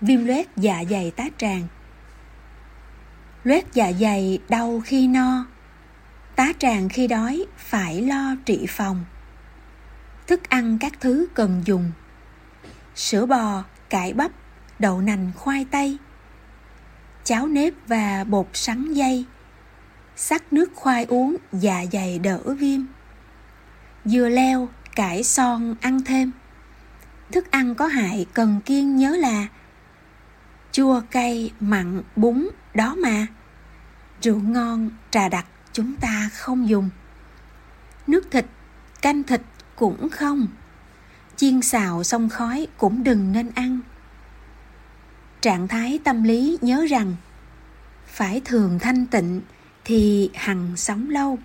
viêm loét dạ dày tá tràng. Loét dạ dày đau khi no, tá tràng khi đói phải lo trị phòng. Thức ăn các thứ cần dùng. Sữa bò, cải bắp, đậu nành khoai tây. Cháo nếp và bột sắn dây. Sắc nước khoai uống dạ dày đỡ viêm. Dừa leo, cải son ăn thêm. Thức ăn có hại cần kiêng nhớ là chua cay mặn bún, đó mà. Rượu ngon, trà đặc chúng ta không dùng. Nước thịt, canh thịt cũng không. Chiên xào xong khói cũng đừng nên ăn. Trạng thái tâm lý nhớ rằng, phải thường thanh tịnh thì hằng sống lâu.